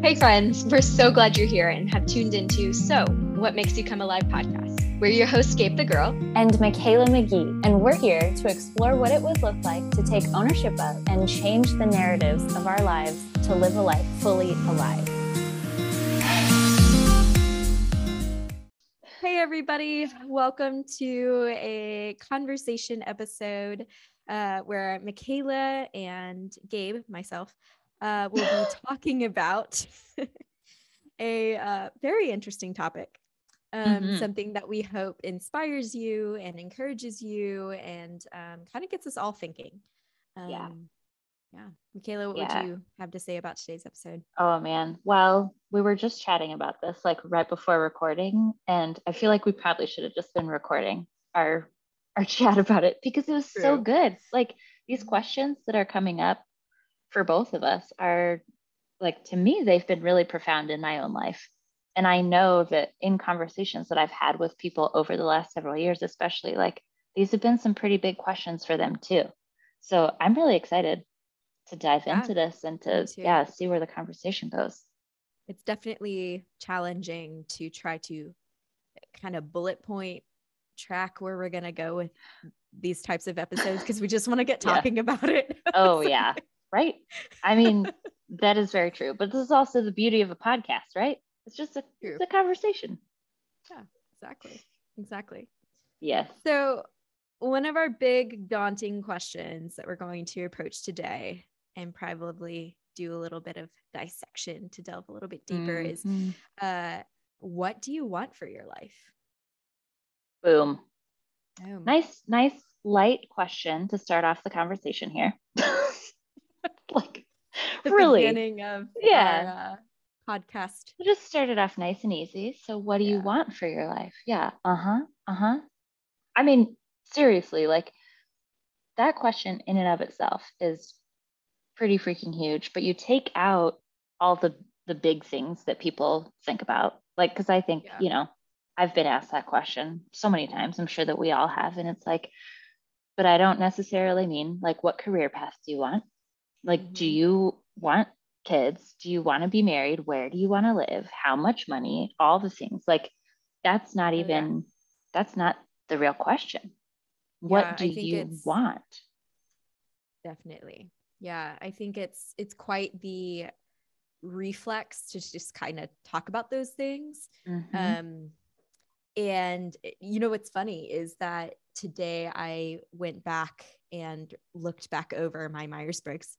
Hey, friends, we're so glad you're here and have tuned into So, What Makes You Come Alive podcast. We're your hosts, Gabe the Girl and Michaela McGee, and we're here to explore what it would look like to take ownership of and change the narratives of our lives to live a life fully alive. Hey, everybody, welcome to a conversation episode uh, where Michaela and Gabe, myself, uh, we'll be talking about a uh, very interesting topic. Um, mm-hmm. Something that we hope inspires you and encourages you and um, kind of gets us all thinking. Um, yeah. Yeah. Michaela, what yeah. would you have to say about today's episode? Oh, man. Well, we were just chatting about this like right before recording. And I feel like we probably should have just been recording our our chat about it because it was True. so good. Like these mm-hmm. questions that are coming up for both of us are like to me they've been really profound in my own life. And i know that in conversations that i've had with people over the last several years especially like these have been some pretty big questions for them too. So i'm really excited to dive yeah, into this and to yeah see where the conversation goes. It's definitely challenging to try to kind of bullet point track where we're going to go with these types of episodes because we just want to get talking yeah. about it. Oh yeah right? I mean, that is very true. But this is also the beauty of a podcast, right? It's just a, it's a conversation. Yeah, exactly. Exactly. Yes. So, one of our big daunting questions that we're going to approach today and probably do a little bit of dissection to delve a little bit deeper mm-hmm. is uh, what do you want for your life? Boom. Boom. Nice, nice, light question to start off the conversation here. like the really beginning of yeah our, uh, podcast. We just started off nice and easy. So what do yeah. you want for your life? Yeah. Uh-huh. Uh-huh. I mean, seriously, like that question in and of itself is pretty freaking huge, but you take out all the the big things that people think about. Like cuz I think, yeah. you know, I've been asked that question so many times. I'm sure that we all have and it's like but I don't necessarily mean like what career path do you want? Like, mm-hmm. do you want kids? Do you want to be married? Where do you want to live? How much money? All the things. Like, that's not even, oh, yeah. that's not the real question. What yeah, do you want? Definitely. Yeah. I think it's, it's quite the reflex to just kind of talk about those things. Mm-hmm. Um, and eh, you know what's funny is that today I went back and looked back over my Myers Briggs.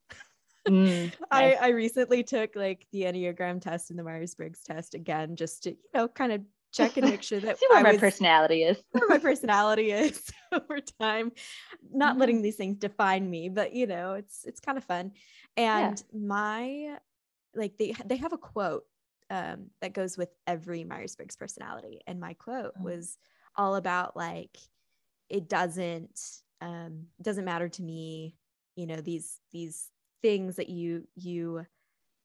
Mm, I, I recently took like the Enneagram test and the Myers Briggs test again, just to, you know, kind of check and make sure that see where I my was, personality is. where my personality is over time. Not mm. letting these things define me, but you know, it's it's kind of fun. And yeah. my like they they have a quote um, that goes with every Myers Briggs personality, and my quote oh. was all about like it doesn't um, doesn't matter to me you know these these things that you you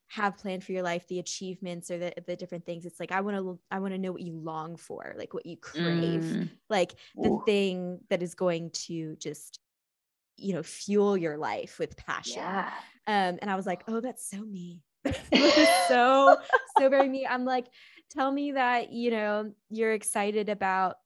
have planned for your life the achievements or the, the different things it's like i want to i want to know what you long for like what you crave mm. like the Ooh. thing that is going to just you know fuel your life with passion yeah. um and i was like oh that's so me so so very me i'm like tell me that you know you're excited about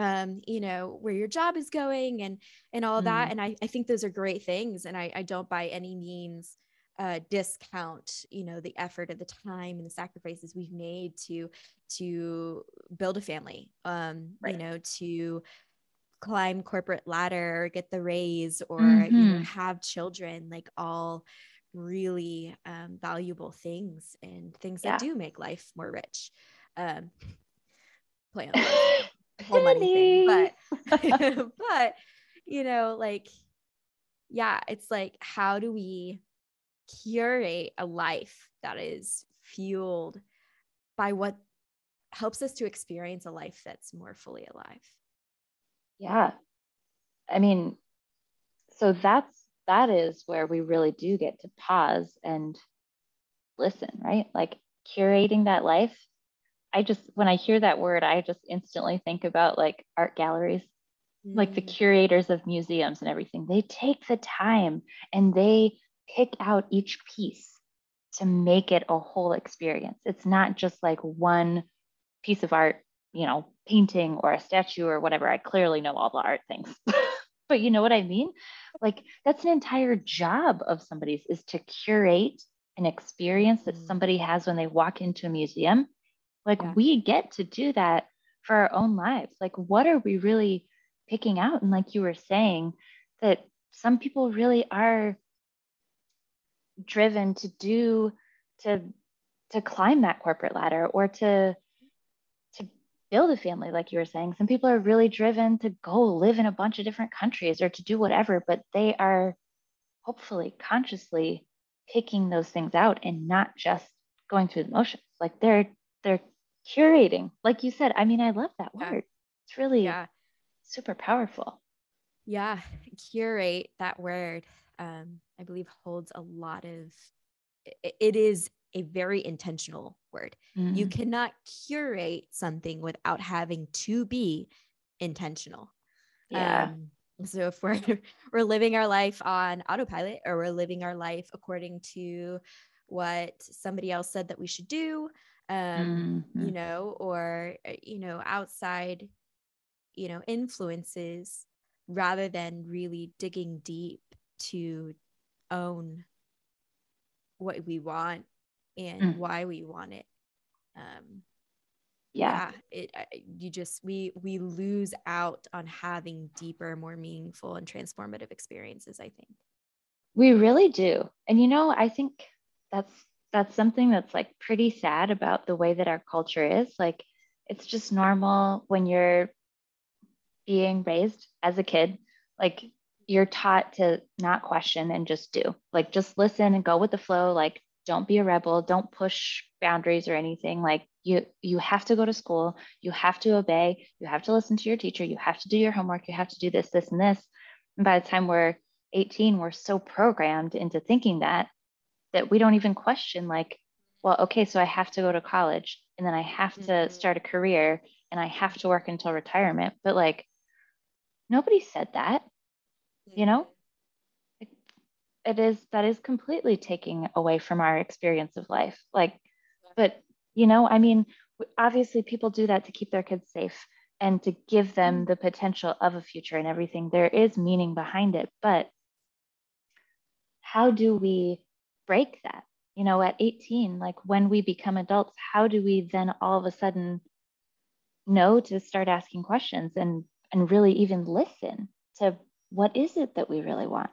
um, you know, where your job is going and and all mm. that. And I, I think those are great things. And I, I don't by any means uh, discount, you know, the effort and the time and the sacrifices we've made to to build a family. Um, right. you know, to climb corporate ladder, get the raise, or mm-hmm. you know, mm-hmm. have children, like all really um, valuable things and things yeah. that do make life more rich. Um, play on whole money thing. But but you know, like, yeah, it's like how do we curate a life that is fueled by what helps us to experience a life that's more fully alive? Yeah. I mean, so that's that is where we really do get to pause and listen, right? Like curating that life I just, when I hear that word, I just instantly think about like art galleries, mm. like the mm. curators of museums and everything. They take the time and they pick out each piece to make it a whole experience. It's not just like one piece of art, you know, painting or a statue or whatever. I clearly know all the art things. but you know what I mean? Like that's an entire job of somebody's is to curate an experience that mm. somebody has when they walk into a museum. Like yeah. we get to do that for our own lives. Like what are we really picking out? And like you were saying, that some people really are driven to do to to climb that corporate ladder or to to build a family like you were saying some people are really driven to go live in a bunch of different countries or to do whatever but they are hopefully consciously picking those things out and not just going through the motions like they're they're curating like you said i mean i love that yeah. word it's really yeah. super powerful yeah curate that word um, I believe holds a lot of it is a very intentional word. Mm-hmm. You cannot curate something without having to be intentional. Yeah. Um, so if we're we're living our life on autopilot or we're living our life according to what somebody else said that we should do, um, mm-hmm. you know, or uh, you know, outside, you know, influences rather than really digging deep to own what we want and mm. why we want it um yeah. yeah it you just we we lose out on having deeper more meaningful and transformative experiences i think we really do and you know i think that's that's something that's like pretty sad about the way that our culture is. Like it's just normal when you're being raised as a kid like you're taught to not question and just do. Like just listen and go with the flow. Like don't be a rebel. Don't push boundaries or anything. Like you you have to go to school. You have to obey. You have to listen to your teacher. You have to do your homework. You have to do this this and this. And by the time we're 18 we're so programmed into thinking that that we don't even question like well okay so i have to go to college and then i have to mm-hmm. start a career and i have to work until retirement but like nobody said that you know it, it is that is completely taking away from our experience of life like but you know i mean obviously people do that to keep their kids safe and to give them mm-hmm. the potential of a future and everything there is meaning behind it but how do we break that you know at 18 like when we become adults how do we then all of a sudden know to start asking questions and and really even listen to what is it that we really want?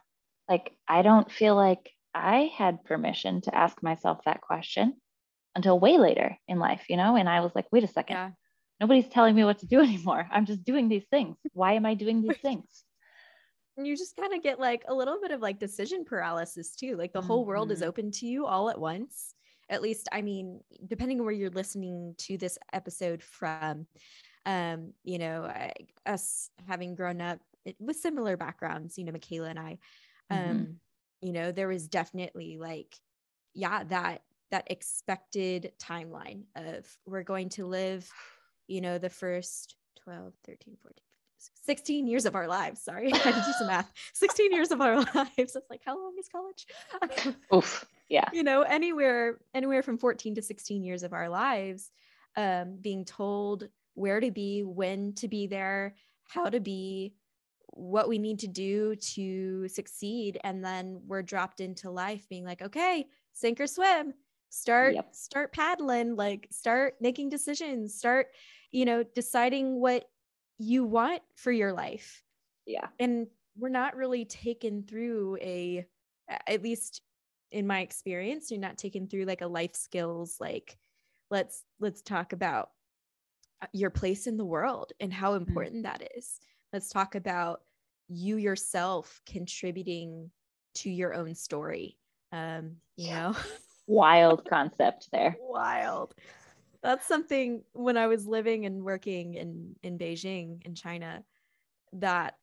Like, I don't feel like I had permission to ask myself that question until way later in life, you know? And I was like, wait a second. Yeah. Nobody's telling me what to do anymore. I'm just doing these things. Why am I doing these things? You just kind of get like a little bit of like decision paralysis too. Like the mm-hmm. whole world is mm-hmm. open to you all at once. At least, I mean, depending on where you're listening to this episode from, um, you know, I, us having grown up with similar backgrounds, you know, Michaela and I, um, mm-hmm. you know, there was definitely like, yeah, that that expected timeline of we're going to live, you know, the first 12, 13, 14, 16 years of our lives. Sorry, I had to do some math. 16 years of our lives. It's like, how long is college? Oof. Yeah. You know, anywhere, anywhere from 14 to 16 years of our lives, um, being told where to be, when to be there, how to be, what we need to do to succeed and then we're dropped into life being like okay sink or swim start yep. start paddling like start making decisions start you know deciding what you want for your life. Yeah. And we're not really taken through a at least in my experience you're not taken through like a life skills like let's let's talk about uh, your place in the world and how mm-hmm. important mm-hmm. that is. Let's talk about you yourself contributing to your own story um you know? Wild concept there. Wild that's something when i was living and working in in beijing in china that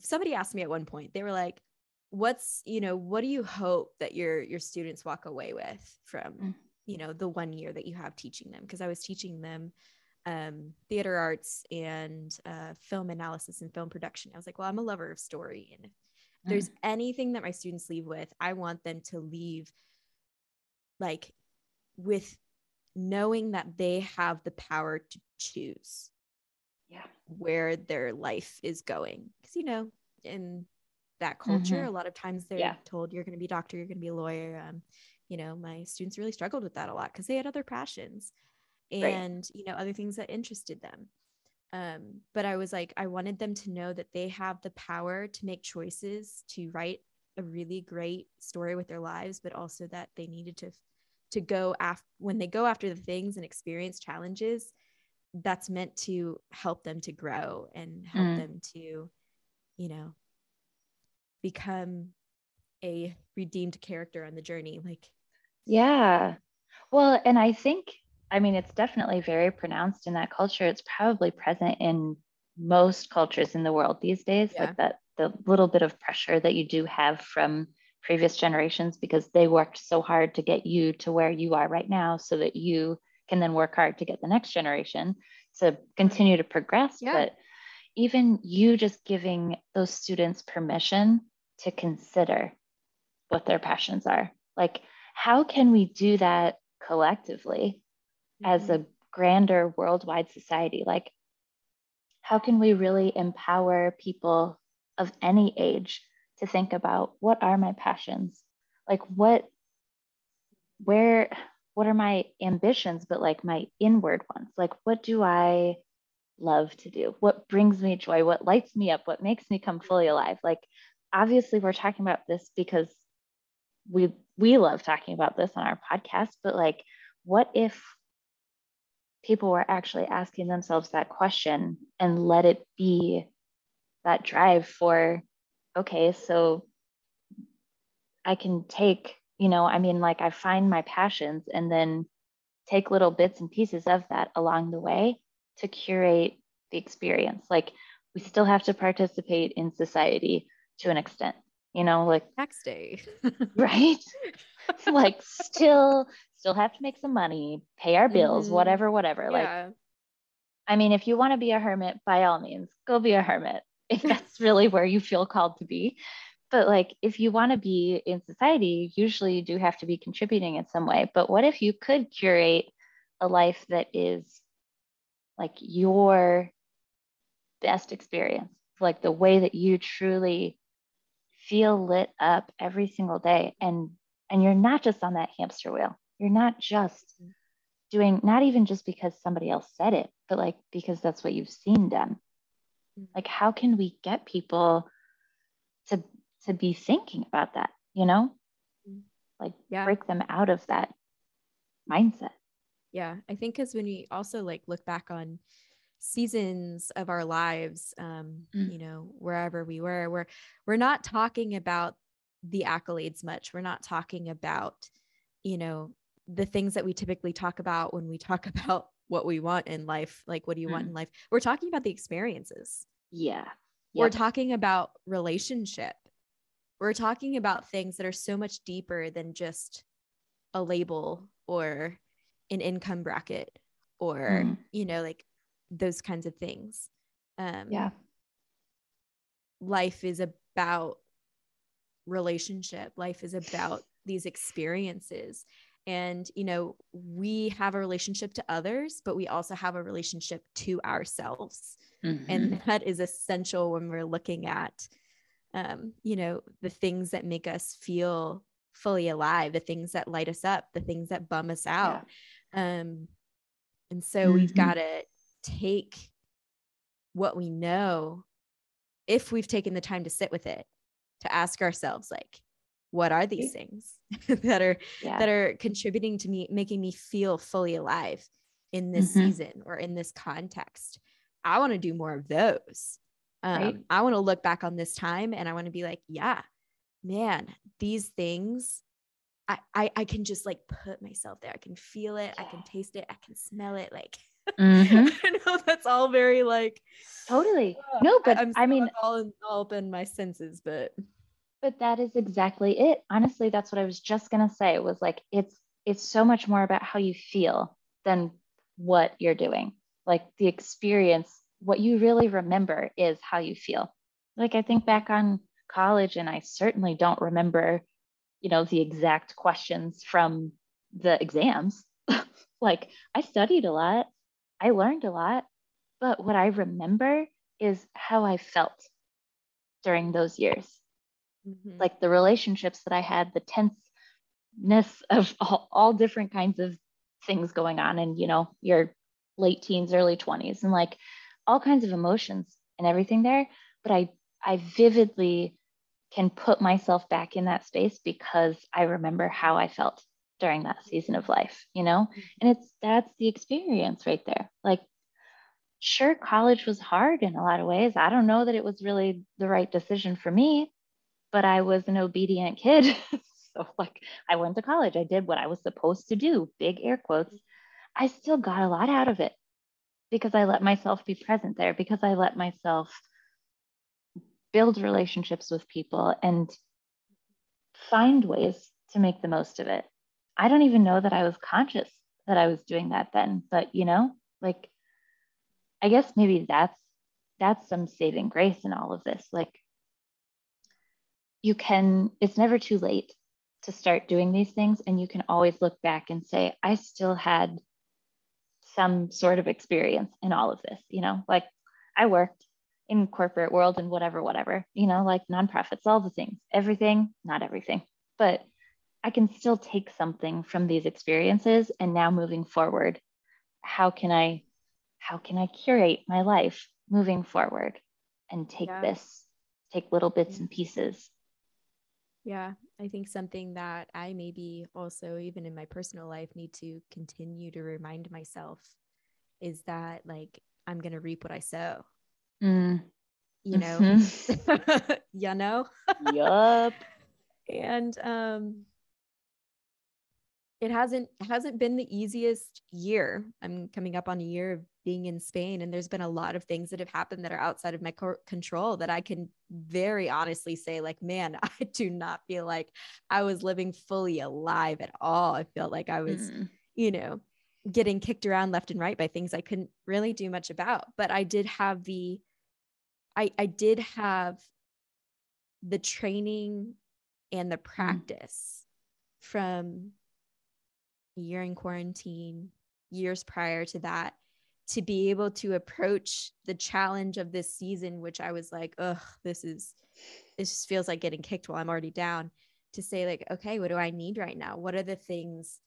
somebody asked me at one point they were like what's you know what do you hope that your your students walk away with from mm. you know the one year that you have teaching them because i was teaching them um, theater arts and uh, film analysis and film production. I was like, well, I'm a lover of story. And if there's mm. anything that my students leave with, I want them to leave like with knowing that they have the power to choose yeah. where their life is going. Because you know in that culture Mhm. a lot of times they're Yeah. told you're going to be a doctor you're going to be a lawyer. Um, you know my students really struggled with that a lot because they had other passions and you know other things that interested them. Um, but i was like i wanted them to know that they have the power to make choices to write a really great story with their lives but also that they needed to to go after when they go after the things and experience challenges that's meant to help them to grow and help Mm. them to you know become a redeemed character on the journey like Yeah. Well, and I think, I mean, it's definitely very pronounced in that culture. It's probably present in most cultures in the world these days, Yeah. like that, the little bit of pressure that you do have from previous generations because they worked so hard to get you to where you are right now so that you can then work hard to get the next generation to continue to progress. Yeah. But even you just giving those students permission to consider what their passions are. Like, how can we do that collectively as Mhm. a grander worldwide society? Like, how can we really empower people of any age to think about what are my passions? Like, what, where, what are my ambitions, but like my inward ones? Like, what do I love to do? What brings me joy? What lights me up? What makes me come fully alive? Like, obviously, we're talking about this because we we love talking about this on our podcast, but like, what if people were actually asking themselves that question and let it be that drive for, okay, so I can take, you know, I mean, like I find my passions and then take little bits and pieces of that along the way to curate the experience. Like we still have to participate in society to an extent, you know, like tax day right like still still have to make some money pay our bills Mhm. whatever whatever like i mean if you want to be a hermit by all means go be a hermit if that's really where you feel called to be. But like if you want to be in society usually you do have to be contributing in some way. But what if you could curate a life that is like your best experience? Like the way that you truly feel lit up every single day. And and you're not just on that hamster wheel. You're not just mm-hmm. doing not even just because somebody else said it but like because that's what you've seen done. Like how can we get people to to be thinking about that you know Mhm. like Yeah. break them out of that mindset yeah i think because when we also like look back on seasons of our lives um Mm. you know wherever we were we're we're not talking about the accolades much we're not talking about you know the things that we typically talk about when we talk about what we want in life like what do you want Mm. in life we're talking about the experiences yeah. We're talking about relationship. We're talking about things that are so much deeper than just a label or an income bracket or Mhm. you know like those kinds of things. Um yeah. life is about relationship. Life is about these experiences and you know we have a relationship to others but we also have a relationship to ourselves Mhm. and that is essential when we're looking at um, you know the things that make us feel fully alive the things that light us up the things that bum us out um, and so we've Mhm. got to take what we know if we've taken the time to sit with it to ask ourselves like what are these things that are yeah. that are contributing to me making me feel fully alive in this Mhm. season or in this context. I want to do more of those. Um, Right. i want to look back on this time and i want to be like yeah man these things I, I i can just like put myself there. I can feel it. I can taste it. I can smell it. Like Mhm. i know that's all very like totally. no I- but I'm i mean all in, all up in my senses but But that is exactly it. Honestly, that's what I was just going to say was like it's it's so much more about how you feel than what you're doing. Like the experience, what you really remember is how you feel. Like I think back on college and I certainly don't remember, you know, the exact questions from the exams. like I studied a lot, I learned a lot, but what I remember is how I felt during those years. Mm-hmm. Like the relationships that I had, the tenseness of all, all different kinds of things going on in, you know, your late teens, early 20s, and like all kinds of emotions and everything there. But I I vividly can put myself back in that space because I remember how I felt during that season of life, you know? Mm-hmm. And it's that's the experience right there. Like, sure, college was hard in a lot of ways. I don't know that it was really the right decision for me, but I was an obedient kid. so, like, I went to college, I did what I was supposed to do, big air quotes. I still got a lot out of it because I let myself be present there, because I let myself build relationships with people and find ways to make the most of it. I don't even know that I was conscious that I was doing that then, but you know, like I guess maybe that's that's some saving grace in all of this. Like you can it's never too late to start doing these things and you can always look back and say I still had some sort of experience in all of this, you know? Like I worked in corporate world and whatever whatever you know like nonprofits all the things everything not everything but i can still take something from these experiences and now moving forward how can i how can i curate my life moving forward and take yeah. this take little bits and pieces yeah i think something that i maybe also even in my personal life need to continue to remind myself is that like i'm going to reap what i sow Mm. You know, mm-hmm. you know. yup. And um, it hasn't hasn't been the easiest year. I'm coming up on a year of being in Spain, and there's been a lot of things that have happened that are outside of my co- control that I can very honestly say, like, man, I do not feel like I was living fully alive at all. I felt like I was, mm. you know, getting kicked around left and right by things I couldn't really do much about. But I did have the I I did have the training and the mm. practice mm. from a year in quarantine, years prior to that, to be able to approach the challenge of this season, which I was like, ugh, this is this just feels like getting kicked while I'm already down. To say, like, okay, what do I need right now? What are the things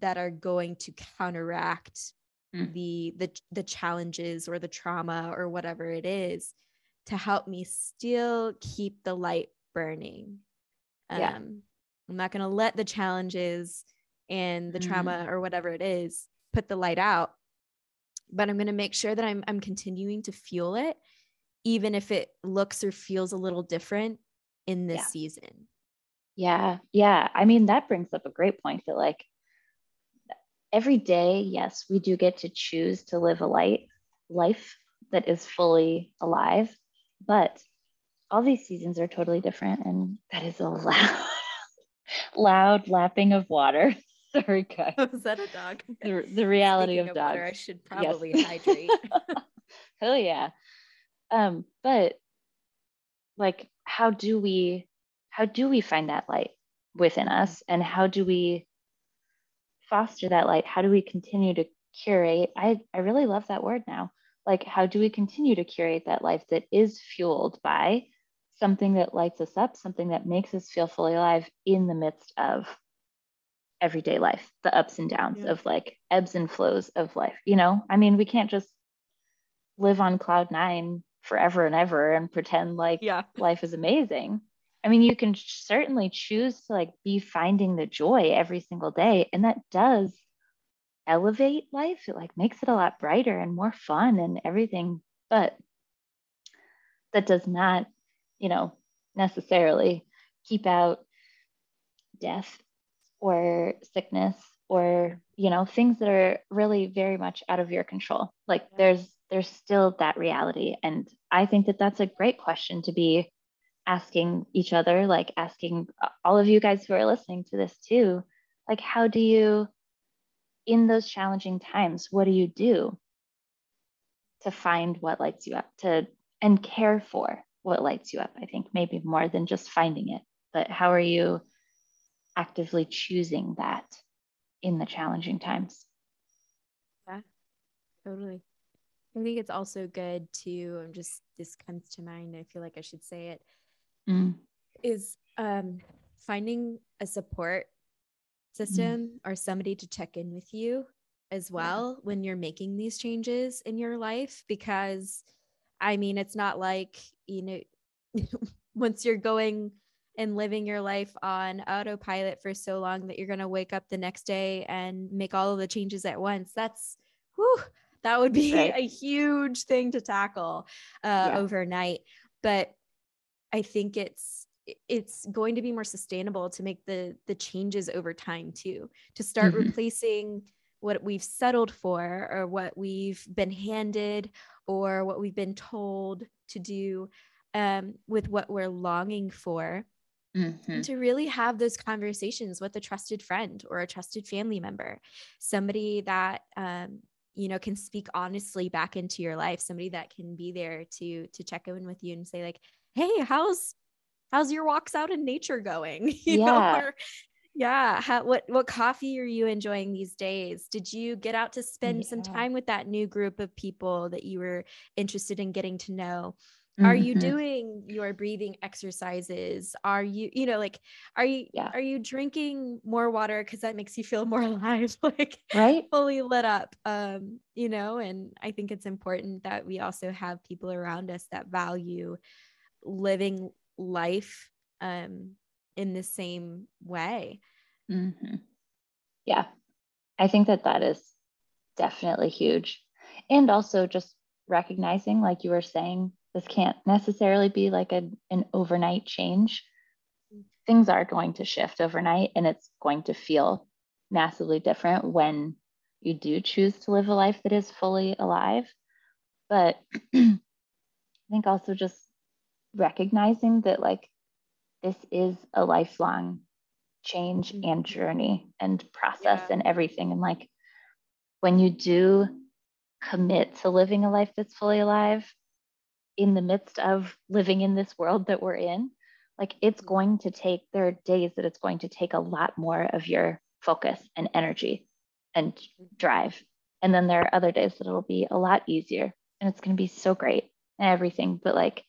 that are going to counteract mm. the the the challenges or the trauma or whatever it is to help me still keep the light burning. Um, yeah. I'm not going to let the challenges and the mm-hmm. trauma or whatever it is put the light out, but I'm going to make sure that I'm, I'm continuing to fuel it, even if it looks or feels a little different in this yeah. season. Yeah. Yeah. I mean, that brings up a great point that, like, every day, yes, we do get to choose to live a light life that is fully alive but all these seasons are totally different. And that is a loud, loud lapping of water. Sorry, guys. Was that a dog? The, the reality Speaking of, of dogs. Water, I should probably yes. hydrate. Hell yeah. Um, but like how do we how do we find that light within us and how do we foster that light? How do we continue to curate? I, I really love that word now like how do we continue to curate that life that is fueled by something that lights us up something that makes us feel fully alive in the midst of everyday life the ups and downs yeah. of like ebbs and flows of life you know i mean we can't just live on cloud nine forever and ever and pretend like yeah. life is amazing i mean you can certainly choose to like be finding the joy every single day and that does elevate life. It like makes it a lot brighter and more fun and everything. But that does not, you know, necessarily keep out death or sickness or you know things that are really very much out of your control. Like there's there's still that reality. And i think that that's a great question to be asking each other like asking all of you guys who are listening to this too. Like how do you in those challenging times, what do you do to find what lights you up to and care for what lights you up? I think maybe more than just finding it, but how are you actively choosing that in the challenging times. Yeah, totally. I think it's also good to I'm just this comes to mind. I feel like I should say it. Mm. Is um, finding a support system mm. or somebody to check in with you as well yeah. when you're making these changes in your life because I mean it's not like you know once you're going and living your life on autopilot for so long that you're going to wake up the next day and make all of the changes at once that's whew, that would be right. a huge thing to tackle uh, yeah. overnight but i think it's it's going to be more sustainable to make the the changes over time too to start mm-hmm. replacing what we've settled for or what we've been handed or what we've been told to do um, with what we're longing for mm-hmm. to really have those conversations with a trusted friend or a trusted family member somebody that um, you know can speak honestly back into your life somebody that can be there to to check in with you and say like hey how's how's your walks out in nature going you yeah. know or, yeah How, what what coffee are you enjoying these days did you get out to spend yeah. some time with that new group of people that you were interested in getting to know are you mm-hmm. doing your breathing exercises are you you know like are you yeah. are you drinking more water because that makes you feel more alive like right fully lit up um you know and i think it's important that we also have people around us that value living life um in the same way mm-hmm. yeah i think that that is definitely huge and also just recognizing like you were saying this can't necessarily be like a, an overnight change. Things are going to shift overnight and it's going to feel massively different when you do choose to live a life that is fully alive. But I think also just recognizing that, like, this is a lifelong change mm-hmm. and journey and process yeah. and everything. And, like, when you do commit to living a life that's fully alive, in the midst of living in this world that we're in, like it's mm-hmm. going to take, there are days that it's going to take a lot more of your focus and energy and mm-hmm. drive. And then there are other days that it'll be a lot easier and it's going to be so great and everything. But like,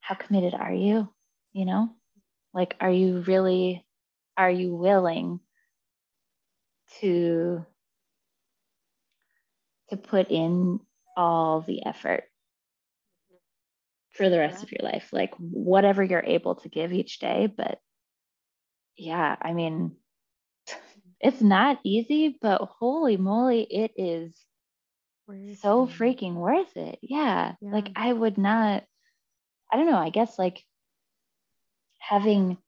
how committed are you? You know, like, are you really, are you willing to, to put in all the effort for the rest yeah. of your life, like whatever you're able to give each day. But yeah, I mean, it's not easy, but holy moly, it is worth so it. freaking worth it. Yeah. yeah. Like I would not, I don't know, I guess like having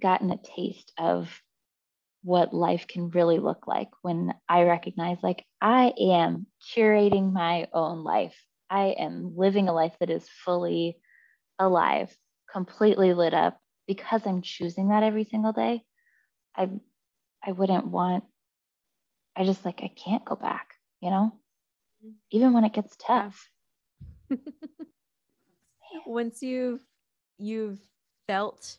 gotten a taste of what life can really look like when I recognize like I am curating my own life I am living a life that is fully alive, completely lit up because I'm choosing that every single day. I I wouldn't want I just like I can't go back, you know? Even when it gets tough. Once you've you've felt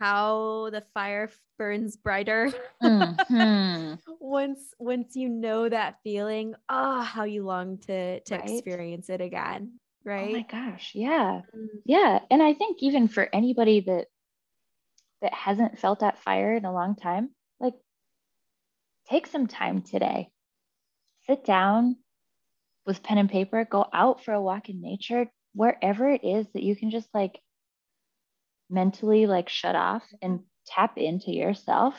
how the fire burns brighter. mm-hmm. once once you know that feeling, oh, how you long to to right? experience it again. Right. Oh my gosh. Yeah. Mm. Yeah. And I think even for anybody that that hasn't felt that fire in a long time, like take some time today. Sit down with pen and paper, go out for a walk in nature, wherever it is that you can just like mentally like shut off and tap into yourself,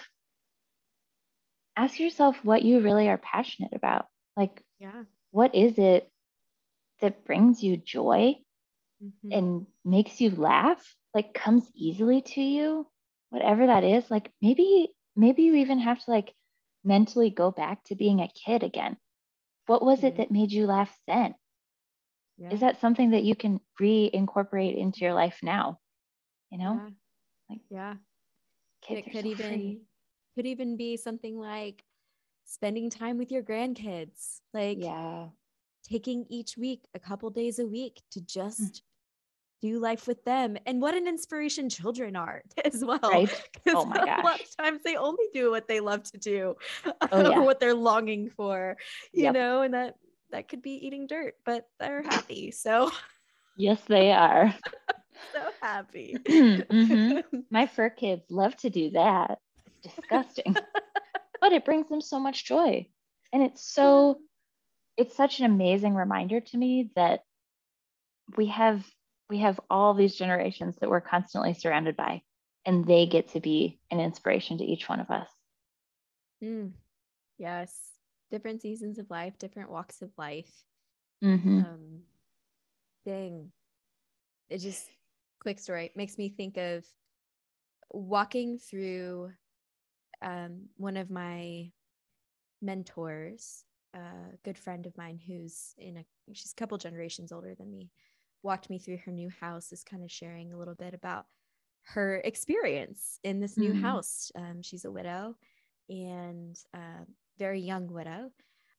ask yourself what you really are passionate about. Like, yeah, what is it that brings you joy mm-hmm. and makes you laugh? Like, comes easily to you, whatever that is. Like, maybe, maybe you even have to like mentally go back to being a kid again. What was mm-hmm. it that made you laugh then? Yeah. Is that something that you can reincorporate into your life now? You know, yeah. like yeah, Kids it could so even free. could even be something like spending time with your grandkids. Like yeah, taking each week a couple days a week to just mm. do life with them and what an inspiration children are as well right oh my gosh. a lot of times they only do what they love to do oh, yeah. what they're longing for you yep. know and that that could be eating dirt but they're happy so yes they are so happy. Mm-hmm. my fur kids love to do that. It's disgusting. But it brings them so much joy. And it's so it's such an amazing reminder to me that we have we have all these generations that we're constantly surrounded by and they get to be an inspiration to each one of us. Mm. yes. Different seasons of life different walks of life. Mm-hmm. um, dang. It just quick story makes me think of walking through um, one of my mentors a good friend of mine who's in a she's a couple generations older than me walked me through her new house is kind of sharing a little bit about her experience in this new mm-hmm. house um, she's a widow and uh, very young widow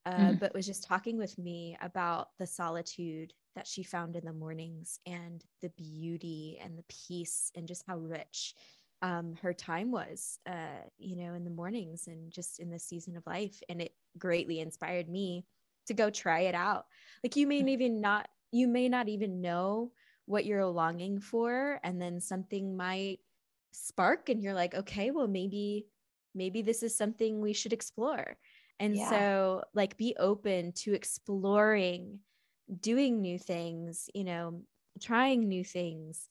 uh, mm. but was just talking with me about the solitude that she found in the mornings and the beauty and the peace and just how rich um, her time was, uh, you know, in the mornings and just in the season of life. And it greatly inspired me to go try it out. Like you may mm. even not, you may not even know what you're longing for. And then something might spark and you're like, okay, well, maybe, maybe this is something we should explore. And yeah. so, like, be open to exploring, doing new things, you know, trying new things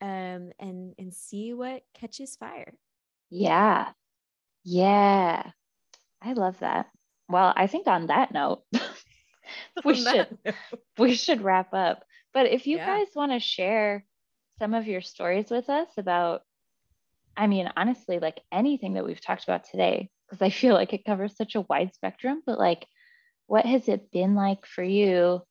um, and and see what catches fire. Yeah, yeah, I love that. Well, I think on that note, we should note. we should wrap up. But if you yeah. guys want to share some of your stories with us about, I mean, honestly, like anything that we've talked about today, because I feel like it covers such a wide spectrum. But like, what has it been like for you?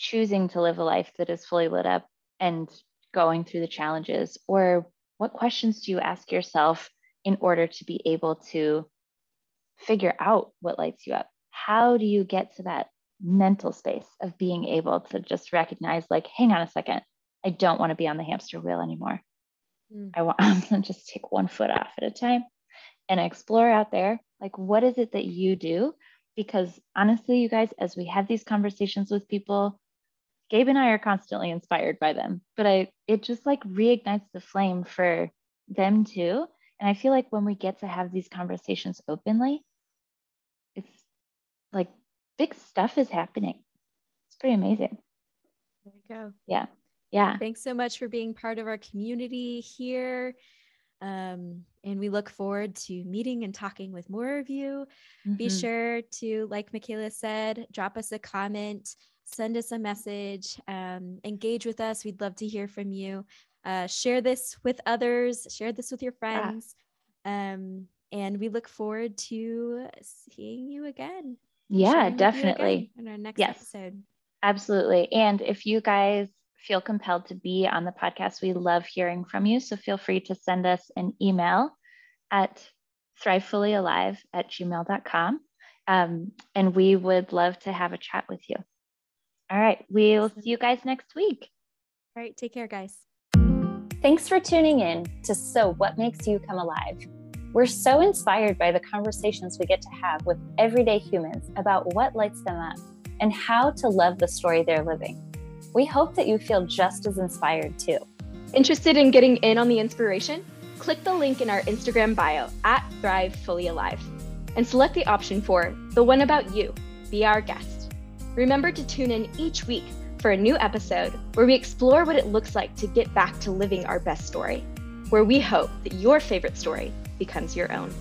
Choosing to live a life that is fully lit up and going through the challenges? Or what questions do you ask yourself in order to be able to figure out what lights you up? How do you get to that mental space of being able to just recognize, like, hang on a second, I don't want to be on the hamster wheel anymore. Mm. I want to just take one foot off at a time and explore out there. Like, what is it that you do? Because honestly, you guys, as we have these conversations with people, Gabe and I are constantly inspired by them, but I it just like reignites the flame for them too. And I feel like when we get to have these conversations openly, it's like big stuff is happening. It's pretty amazing. There we go. Yeah. Yeah. Thanks so much for being part of our community here. Um, and we look forward to meeting and talking with more of you. Mm-hmm. Be sure to, like Michaela said, drop us a comment send us a message, um, engage with us. We'd love to hear from you. Uh, share this with others, share this with your friends. Yeah. Um, and we look forward to seeing you again. Yeah, definitely. in our next yes, episode. Absolutely. And if you guys feel compelled to be on the podcast, we love hearing from you. So feel free to send us an email at thrivefullyalive at gmail.com. Um, and we would love to have a chat with you. All right. We'll see you guys next week. All right. Take care, guys. Thanks for tuning in to So What Makes You Come Alive. We're so inspired by the conversations we get to have with everyday humans about what lights them up and how to love the story they're living. We hope that you feel just as inspired too. Interested in getting in on the inspiration? Click the link in our Instagram bio at Thrive Fully Alive and select the option for The One About You. Be our guest. Remember to tune in each week for a new episode where we explore what it looks like to get back to living our best story, where we hope that your favorite story becomes your own.